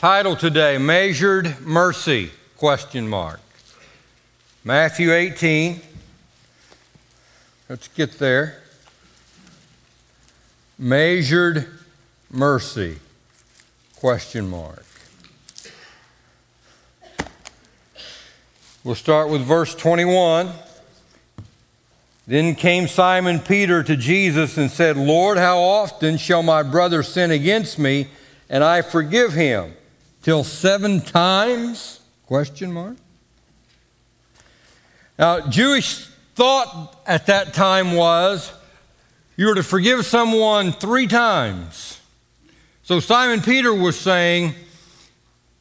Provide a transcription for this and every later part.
Title today, Measured Mercy, question mark. Matthew 18. Let's get there. Measured mercy, question mark. We'll start with verse 21. Then came Simon Peter to Jesus and said, Lord, how often shall my brother sin against me and I forgive him? Till seven times? Question mark. Now, Jewish thought at that time was you were to forgive someone three times. So Simon Peter was saying,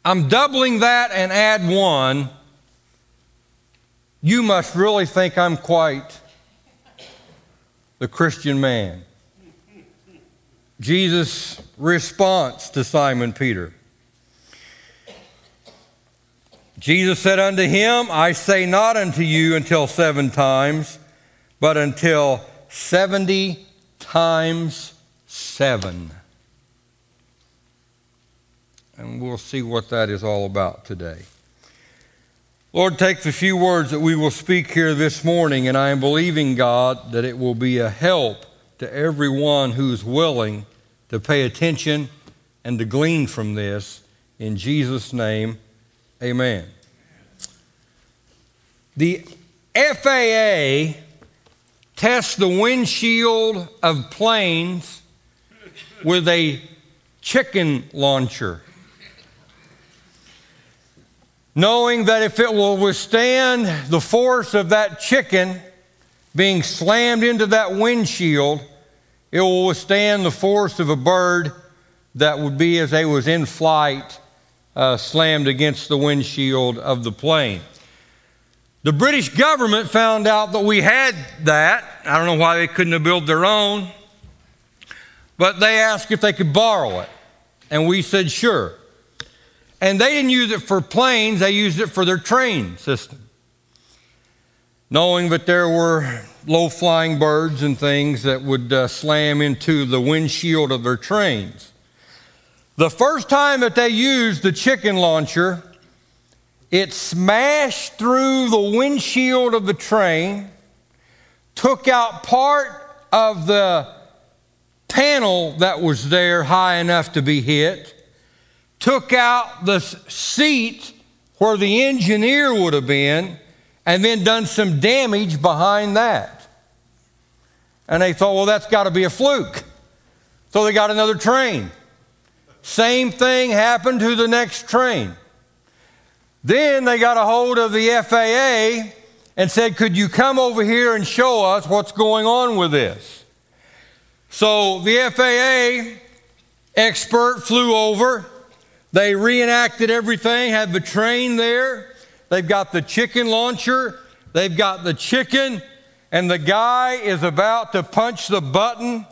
I'm doubling that and add one. You must really think I'm quite the Christian man. Jesus' response to Simon Peter Jesus said unto him, I say not unto you until seven times, but until 70 times seven. And we'll see what that is all about today. Lord, take the few words that we will speak here this morning, and I am believing, God, that it will be a help to everyone who's willing to pay attention and to glean from this. In Jesus' name, Amen. The FAA tests the windshield of planes with a chicken launcher, knowing that if it will withstand the force of that chicken being slammed into that windshield, it will withstand the force of a bird that would be as they was in flight uh, slammed against the windshield of the plane. The British government found out that we had that. I don't know why they couldn't have built their own, but they asked if they could borrow it. And we said, sure. And they didn't use it for planes, they used it for their train system. Knowing that there were low flying birds and things that would uh, slam into the windshield of their trains. The first time that they used the chicken launcher, it smashed through the windshield of the train, took out part of the panel that was there high enough to be hit, took out the seat where the engineer would have been, and then done some damage behind that. And they thought, well, that's got to be a fluke. So they got another train. Same thing happened to the next train. Then they got a hold of the FAA and said, Could you come over here and show us what's going on with this? So the FAA expert flew over. They reenacted everything, had the train there. They've got the chicken launcher. They've got the chicken. And the guy is about to punch the button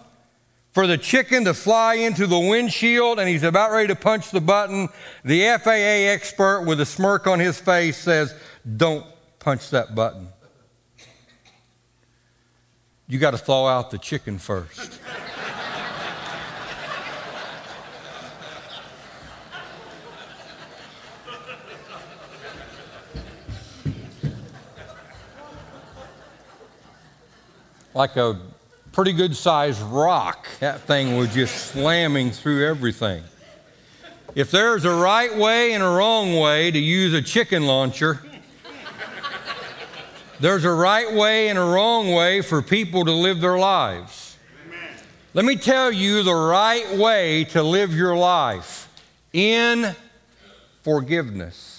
for the chicken to fly into the windshield and he's about ready to punch the button, the FAA expert with a smirk on his face says, Don't punch that button. You got to thaw out the chicken first. like a pretty good sized rock. That thing was just slamming through everything. If there's a right way and a wrong way to use a chicken launcher, there's a right way and a wrong way for people to live their lives. Let me tell you the right way to live your life in forgiveness.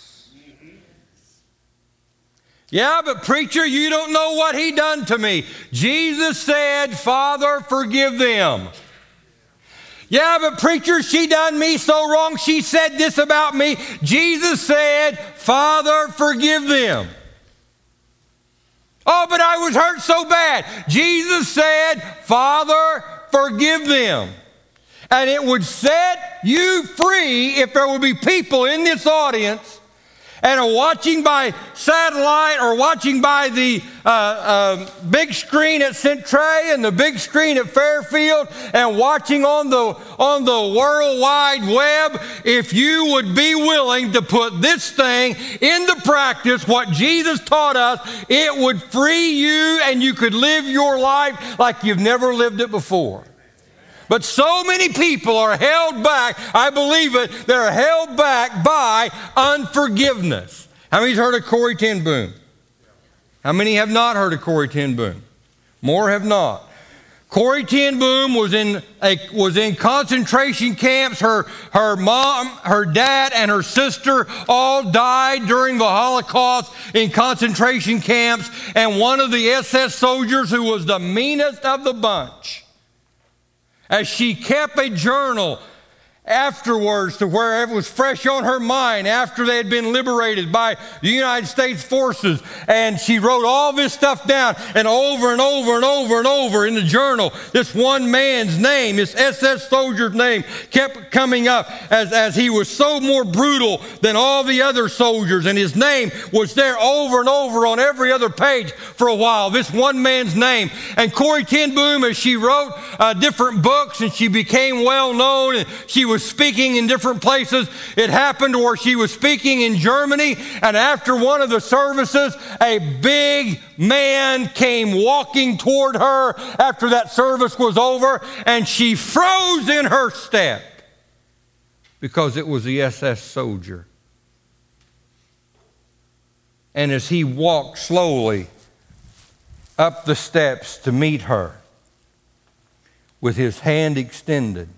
Yeah, but preacher, you don't know what he done to me. Jesus said, Father, forgive them. Yeah, but preacher, she done me so wrong. She said this about me. Jesus said, Father, forgive them. Oh, but I was hurt so bad. Jesus said, Father, forgive them. And it would set you free if there would be people in this audience and are watching by satellite or watching by the uh, uh, big screen at Centray and the big screen at Fairfield and watching on the, on the World Wide Web, if you would be willing to put this thing into practice, what Jesus taught us, it would free you and you could live your life like you've never lived it before. But so many people are held back, I believe it, they're held back by unforgiveness. How many's heard of Corrie ten Boom? How many have not heard of Corrie ten Boom? More have not. Corrie ten Boom was in, a, was in concentration camps. Her, her mom, her dad, and her sister all died during the Holocaust in concentration camps. And one of the SS soldiers, who was the meanest of the bunch, as she kept a journal afterwards to where it was fresh on her mind after they had been liberated by the United States forces. And she wrote all this stuff down and over and over and over and over in the journal. This one man's name, this SS soldier's name, kept coming up as, as he was so more brutal than all the other soldiers. And his name was there over and over on every other page for a while. This one man's name. And Corrie ten Boom, as she wrote uh, different books and she became well known and she was was speaking in different places. It happened where she was speaking in Germany, and after one of the services, a big man came walking toward her after that service was over, and she froze in her step because it was the SS soldier. And as he walked slowly up the steps to meet her, with his hand extended,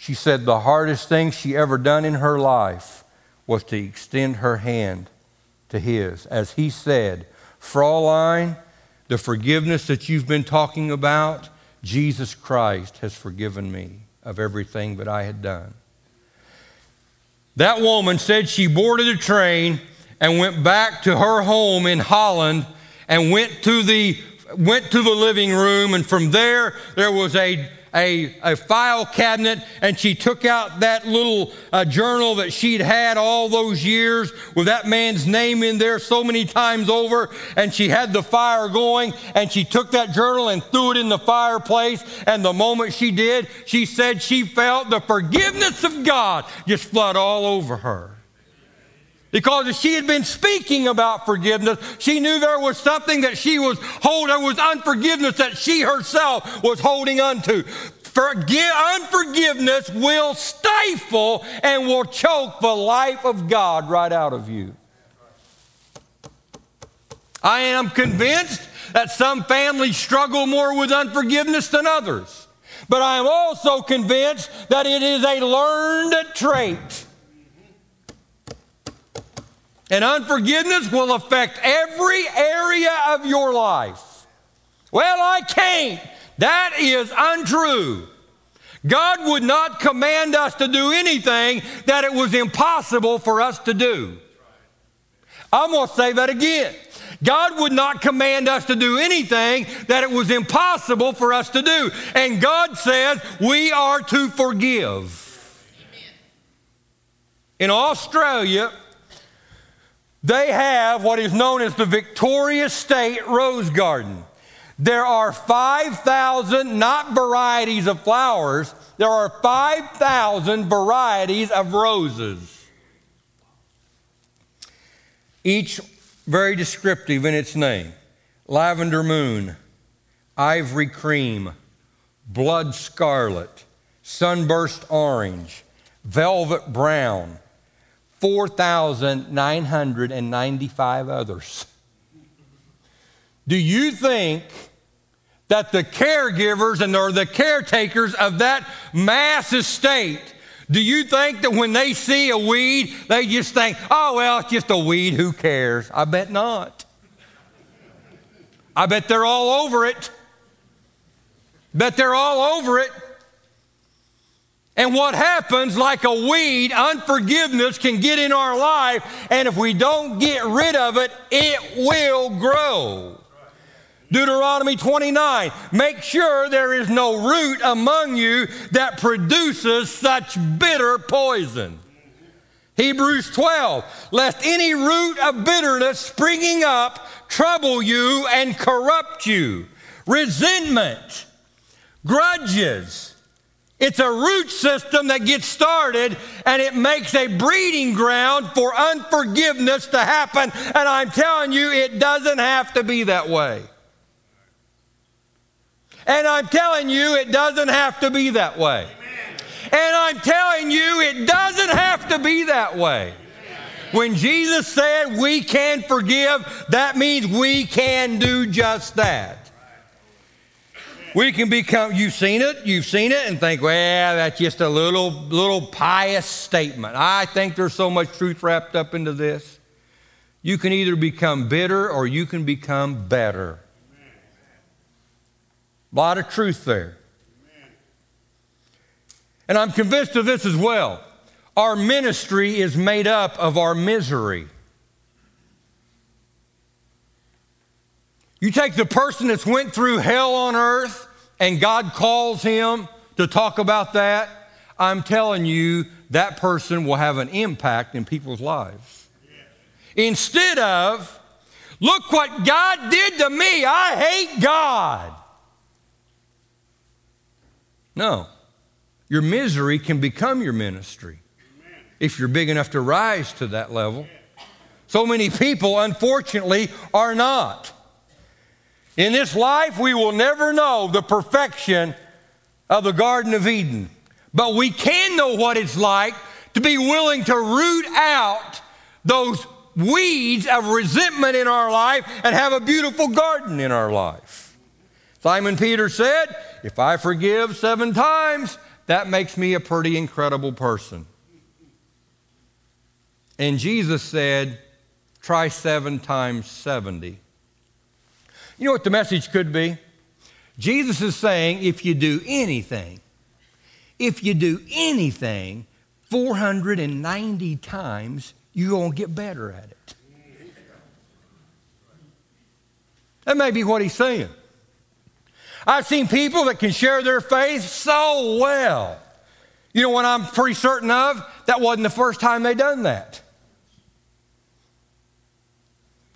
she said the hardest thing she ever done in her life was to extend her hand to his. As he said, Fraulein, the forgiveness that you've been talking about, Jesus Christ has forgiven me of everything that I had done. That woman said she boarded a train and went back to her home in Holland and went to the went to the living room and from there there was a a, a file cabinet and she took out that little uh, journal that she'd had all those years with that man's name in there so many times over. And she had the fire going and she took that journal and threw it in the fireplace. And the moment she did, she said she felt the forgiveness of God just flood all over her. Because if she had been speaking about forgiveness, she knew there was something that she was holding, there was unforgiveness that she herself was holding onto. Forgive, unforgiveness will stifle and will choke the life of God right out of you. I am convinced that some families struggle more with unforgiveness than others. But I am also convinced that it is a learned trait. And unforgiveness will affect every area of your life. Well, I can't. That is untrue. God would not command us to do anything that it was impossible for us to do. I'm going to say that again. God would not command us to do anything that it was impossible for us to do. And God says we are to forgive. Amen. In Australia, they have what is known as the Victoria State Rose Garden. There are 5,000, not varieties of flowers, there are 5,000 varieties of roses. Each very descriptive in its name lavender moon, ivory cream, blood scarlet, sunburst orange, velvet brown, 4,995 others. Do you think that the caregivers and or the caretakers of that mass estate, do you think that when they see a weed, they just think, oh, well, it's just a weed, who cares? I bet not. I bet they're all over it. Bet they're all over it. And what happens, like a weed, unforgiveness can get in our life, and if we don't get rid of it, it will grow. Deuteronomy 29 Make sure there is no root among you that produces such bitter poison. Hebrews 12, lest any root of bitterness springing up trouble you and corrupt you. Resentment, grudges. It's a root system that gets started and it makes a breeding ground for unforgiveness to happen. And I'm telling you, it doesn't have to be that way. And I'm telling you, it doesn't have to be that way. And I'm telling you, it doesn't have to be that way. When Jesus said we can forgive, that means we can do just that. We can become, you've seen it, you've seen it, and think, well, that's just a little, little pious statement. I think there's so much truth wrapped up into this. You can either become bitter or you can become better. A lot of truth there. And I'm convinced of this as well. Our ministry is made up of our misery. You take the person that's went through hell on earth and God calls him to talk about that, I'm telling you that person will have an impact in people's lives. Instead of, look what God did to me, I hate God. No. Your misery can become your ministry if you're big enough to rise to that level. So many people, unfortunately, are not. In this life, we will never know the perfection of the Garden of Eden, but we can know what it's like to be willing to root out those weeds of resentment in our life and have a beautiful garden in our life. Simon Peter said, If I forgive seven times, that makes me a pretty incredible person. And Jesus said, try seven times 70. You know what the message could be? Jesus is saying, if you do anything, if you do anything 490 times, you're going to get better at it. That may be what he's saying. I've seen people that can share their faith so well. You know what I'm pretty certain of? That wasn't the first time they done that.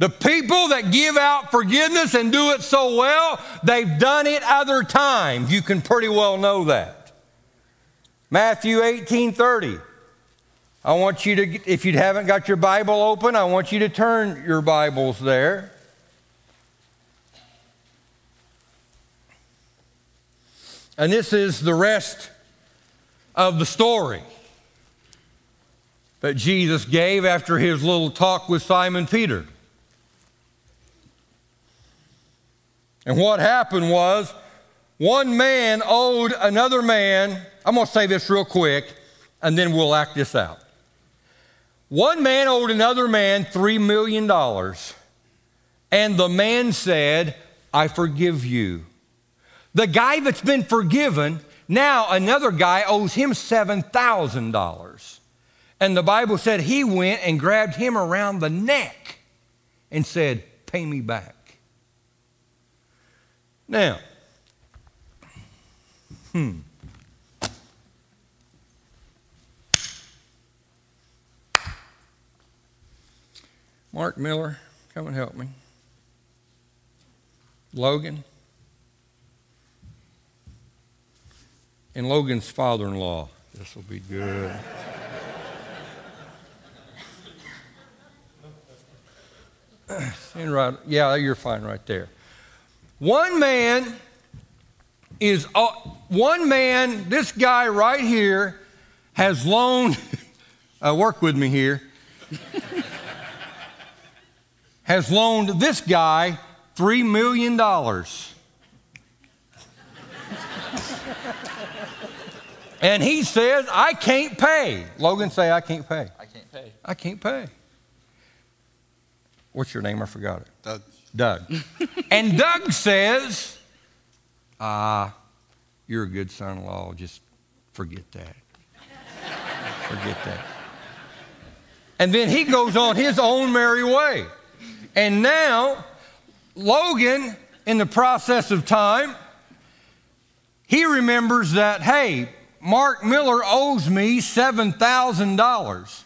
The people that give out forgiveness and do it so well, they've done it other times. You can pretty well know that. Matthew 18 30. I want you to, if you haven't got your Bible open, I want you to turn your Bibles there. And this is the rest of the story that Jesus gave after his little talk with Simon Peter. And what happened was one man owed another man, I'm going to say this real quick, and then we'll act this out. One man owed another man $3 million, and the man said, I forgive you. The guy that's been forgiven, now another guy owes him $7,000. And the Bible said he went and grabbed him around the neck and said, Pay me back. Now, hmm. Mark Miller, come and help me. Logan. and Logan's father in law. This will be good. and right, yeah, you're fine right there. One man is uh, one man. This guy right here has loaned. uh, work with me here. has loaned this guy three million dollars. And he says, I can't pay. Logan say, I can't pay. I can't pay. I can't pay. What's your name? I forgot it. Doug. Doug. and Doug says, Ah, uh, you're a good son in law. Just forget that. forget that. And then he goes on his own merry way. And now, Logan, in the process of time, he remembers that, hey, Mark Miller owes me $7,000.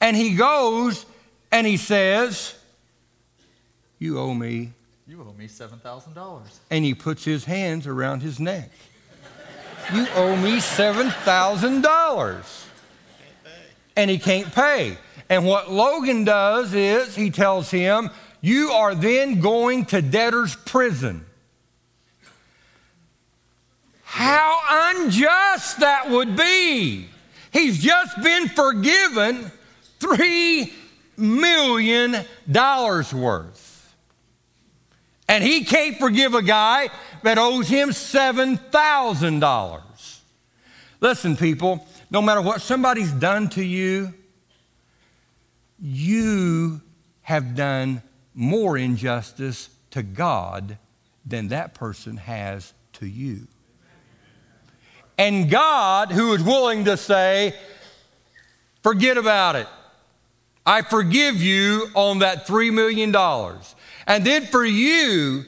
And he goes and he says, You owe me. You owe me $7,000. And he puts his hands around his neck. You owe me $7,000. And he can't pay. And what Logan does is he tells him, You are then going to debtor's prison. How unjust that would be. He's just been forgiven $3 million worth. And he can't forgive a guy that owes him $7,000. Listen, people, no matter what somebody's done to you, you have done more injustice to God than that person has to you. And God, who is willing to say, forget about it. I forgive you on that $3 million. And then for you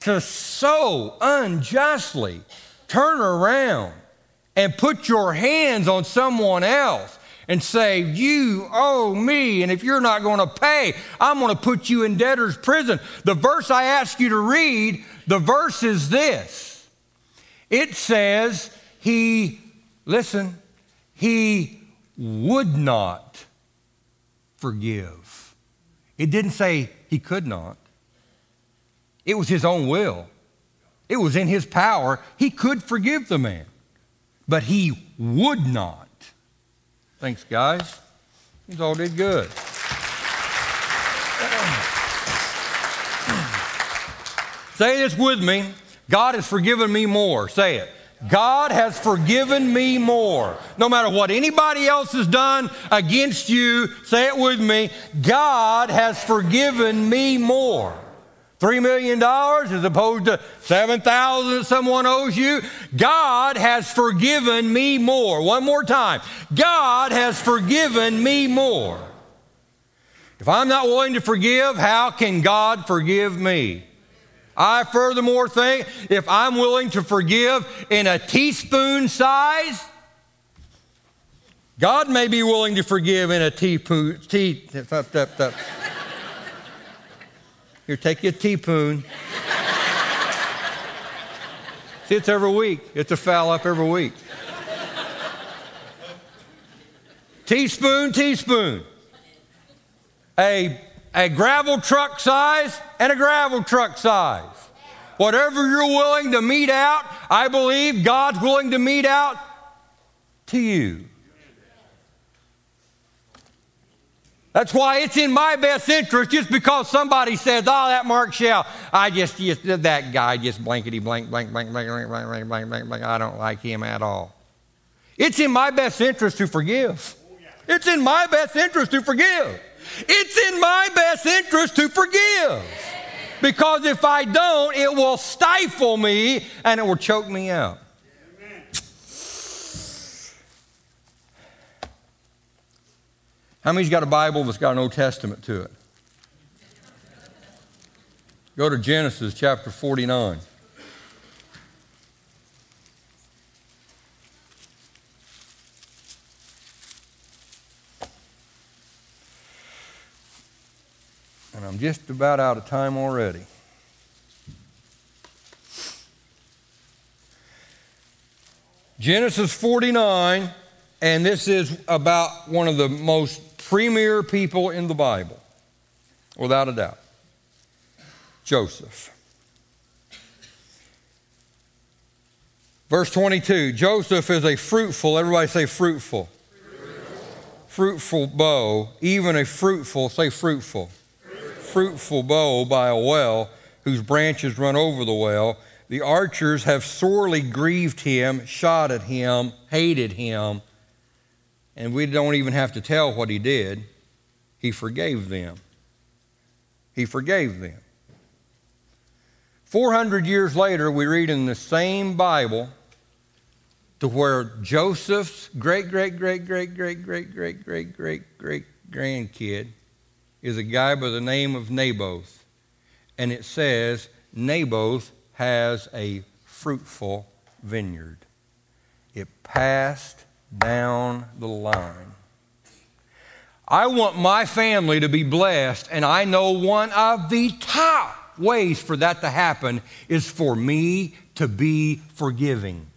to so unjustly turn around and put your hands on someone else and say, You owe me, and if you're not going to pay, I'm going to put you in debtor's prison. The verse I ask you to read, the verse is this it says he, listen, he would not forgive. It didn't say he could not, it was his own will. It was in his power. He could forgive the man, but he would not. Thanks, guys. You all did good. Say this with me God has forgiven me more. Say it. God has forgiven me more. No matter what anybody else has done against you, say it with me. God has forgiven me more. $3 million as opposed to 7,000 that someone owes you. God has forgiven me more. One more time. God has forgiven me more. If I'm not willing to forgive, how can God forgive me? I furthermore think if I'm willing to forgive in a teaspoon size, God may be willing to forgive in a teaspoon. Tea, up, up, up. Here, take your teaspoon. See, it's every week. It's a foul up every week. teaspoon, teaspoon. A a gravel truck size and a gravel truck size. Whatever you're willing to mete out, I believe God's willing to mete out to you. That's why it's in my best interest just because somebody says, oh, that Mark Shell, I just, just that guy just blankety blank, blank, blank, blank, blank, blank, blank, blank, blank, blank. I don't like him at all. It's in my best interest to forgive. It's in my best interest to forgive. It's in my best interest to forgive. Because if I don't, it will stifle me and it will choke me out. How many's got a Bible that's got an Old Testament to it? Go to Genesis chapter 49. And I'm just about out of time already. Genesis 49, and this is about one of the most premier people in the Bible, without a doubt Joseph. Verse 22 Joseph is a fruitful, everybody say fruitful. Fruitful, fruitful bow, even a fruitful, say fruitful fruitful bow by a well, whose branches run over the well. The archers have sorely grieved him, shot at him, hated him, and we don't even have to tell what he did. He forgave them. He forgave them. 400 years later, we read in the same Bible to where Joseph's great, great, great, great, great, great, great, great, great, great grandkid is a guy by the name of Naboth. And it says, Naboth has a fruitful vineyard. It passed down the line. I want my family to be blessed, and I know one of the top ways for that to happen is for me to be forgiving.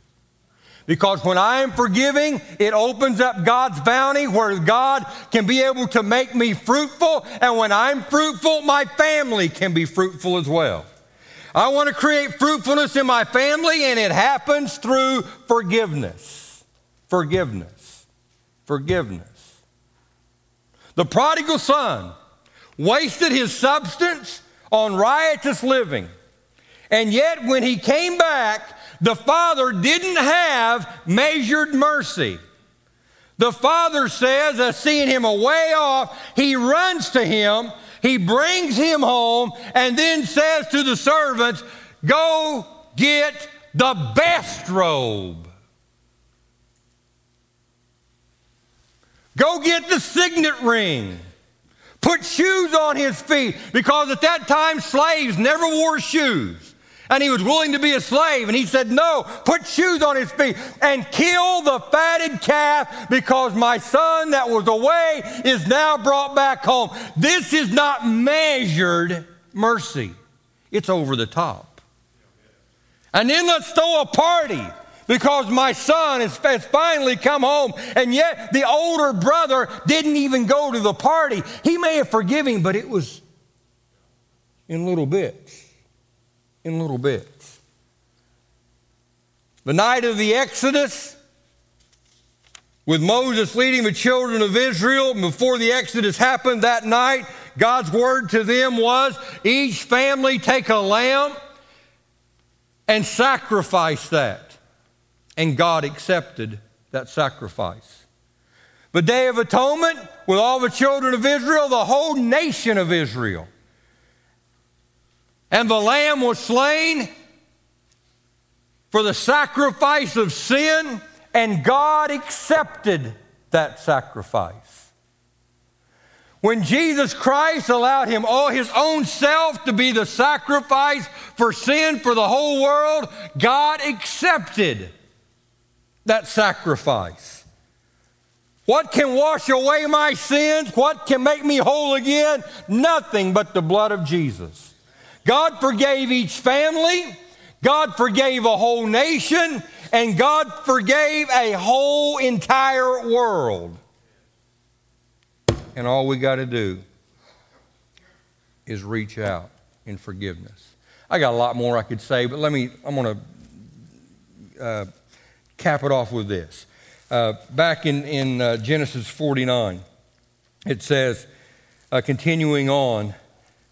Because when I am forgiving, it opens up God's bounty where God can be able to make me fruitful. And when I'm fruitful, my family can be fruitful as well. I want to create fruitfulness in my family, and it happens through forgiveness. Forgiveness. Forgiveness. The prodigal son wasted his substance on riotous living. And yet, when he came back, the father didn't have measured mercy. The father says, as seeing him away off, he runs to him, he brings him home, and then says to the servants, Go get the best robe. Go get the signet ring. Put shoes on his feet because at that time slaves never wore shoes. And he was willing to be a slave. And he said, No, put shoes on his feet and kill the fatted calf because my son that was away is now brought back home. This is not measured mercy, it's over the top. And then let's throw a party because my son has, finally come home, and yet the older brother didn't even go to the party. He may have forgiven, but it was in little bits. In little bits. The night of the Exodus, with Moses leading the children of Israel, before the Exodus happened that night, God's word to them was each family take a lamb and sacrifice that and God accepted that sacrifice. The Day of Atonement, with all the children of Israel, the whole nation of Israel. And the Lamb was slain for the sacrifice of sin, and God accepted that sacrifice. When Jesus Christ allowed him all his own self to be the sacrifice for sin for the whole world, God accepted that sacrifice. What can wash away my sins? What can make me whole again? Nothing but the blood of Jesus. God forgave each family, God forgave a whole nation, and God forgave a whole entire world. And all we got to do is reach out in forgiveness. I got a lot more I could say, but let me, I'm going to. Uh, cap it off with this. Uh, back in, in uh, Genesis 49, it says, uh, continuing on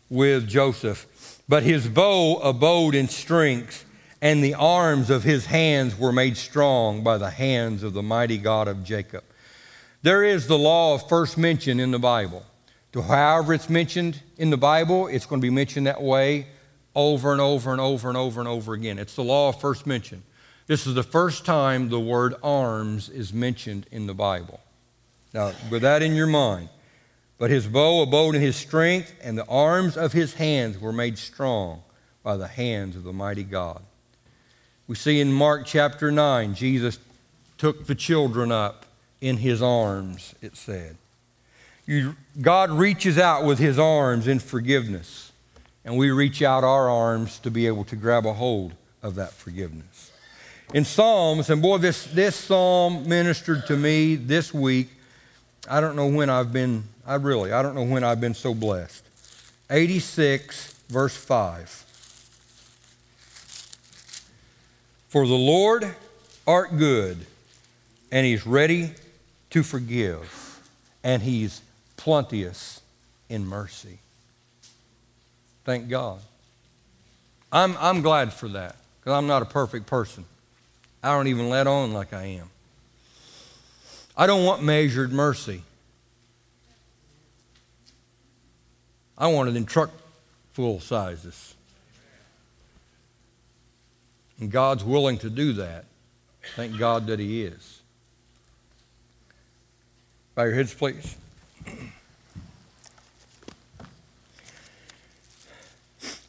with Joseph, but his bow abode in strength, and the arms of his hands were made strong by the hands of the mighty God of Jacob. There is the law of first mention in the Bible. To however it's mentioned in the Bible, it's going to be mentioned that way over and over and over and over and over again. It's the law of first mention. This is the first time the word arms is mentioned in the Bible. Now, with that in your mind, but his bow abode in his strength, and the arms of his hands were made strong by the hands of the mighty God. We see in Mark chapter 9, Jesus took the children up in his arms, it said. You, God reaches out with his arms in forgiveness, and we reach out our arms to be able to grab a hold of that forgiveness in Psalms, and boy, this, this psalm ministered to me this week. I don't know when I've been, I really, I don't know when I've been so blessed. 86, verse 5. For the Lord art good, and he's ready to forgive, and he's plenteous in mercy. Thank God. I'm, I'm glad for that, because I'm not a perfect person. I don't even let on like I am. I don't want measured mercy. I want it in truck full sizes. And God's willing to do that. Thank God that He is. Bow your heads, please.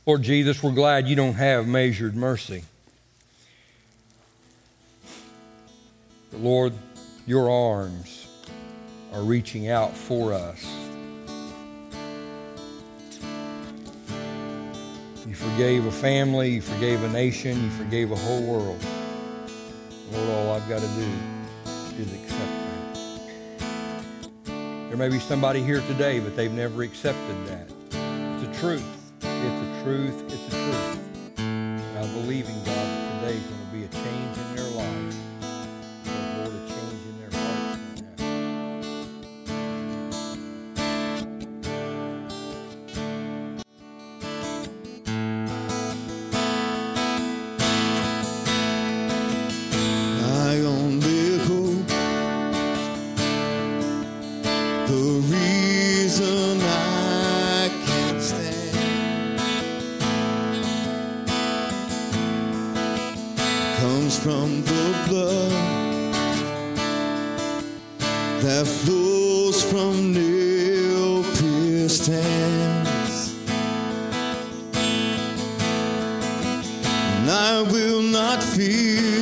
Lord Jesus, we're glad you don't have measured mercy. Lord, your arms are reaching out for us. You forgave a family, you forgave a nation, you forgave a whole world. Lord, all I've got to do is accept that. There may be somebody here today, but they've never accepted that. It's a truth. It's a truth. It's a truth. I believe in God today is going to be a change in I will not fear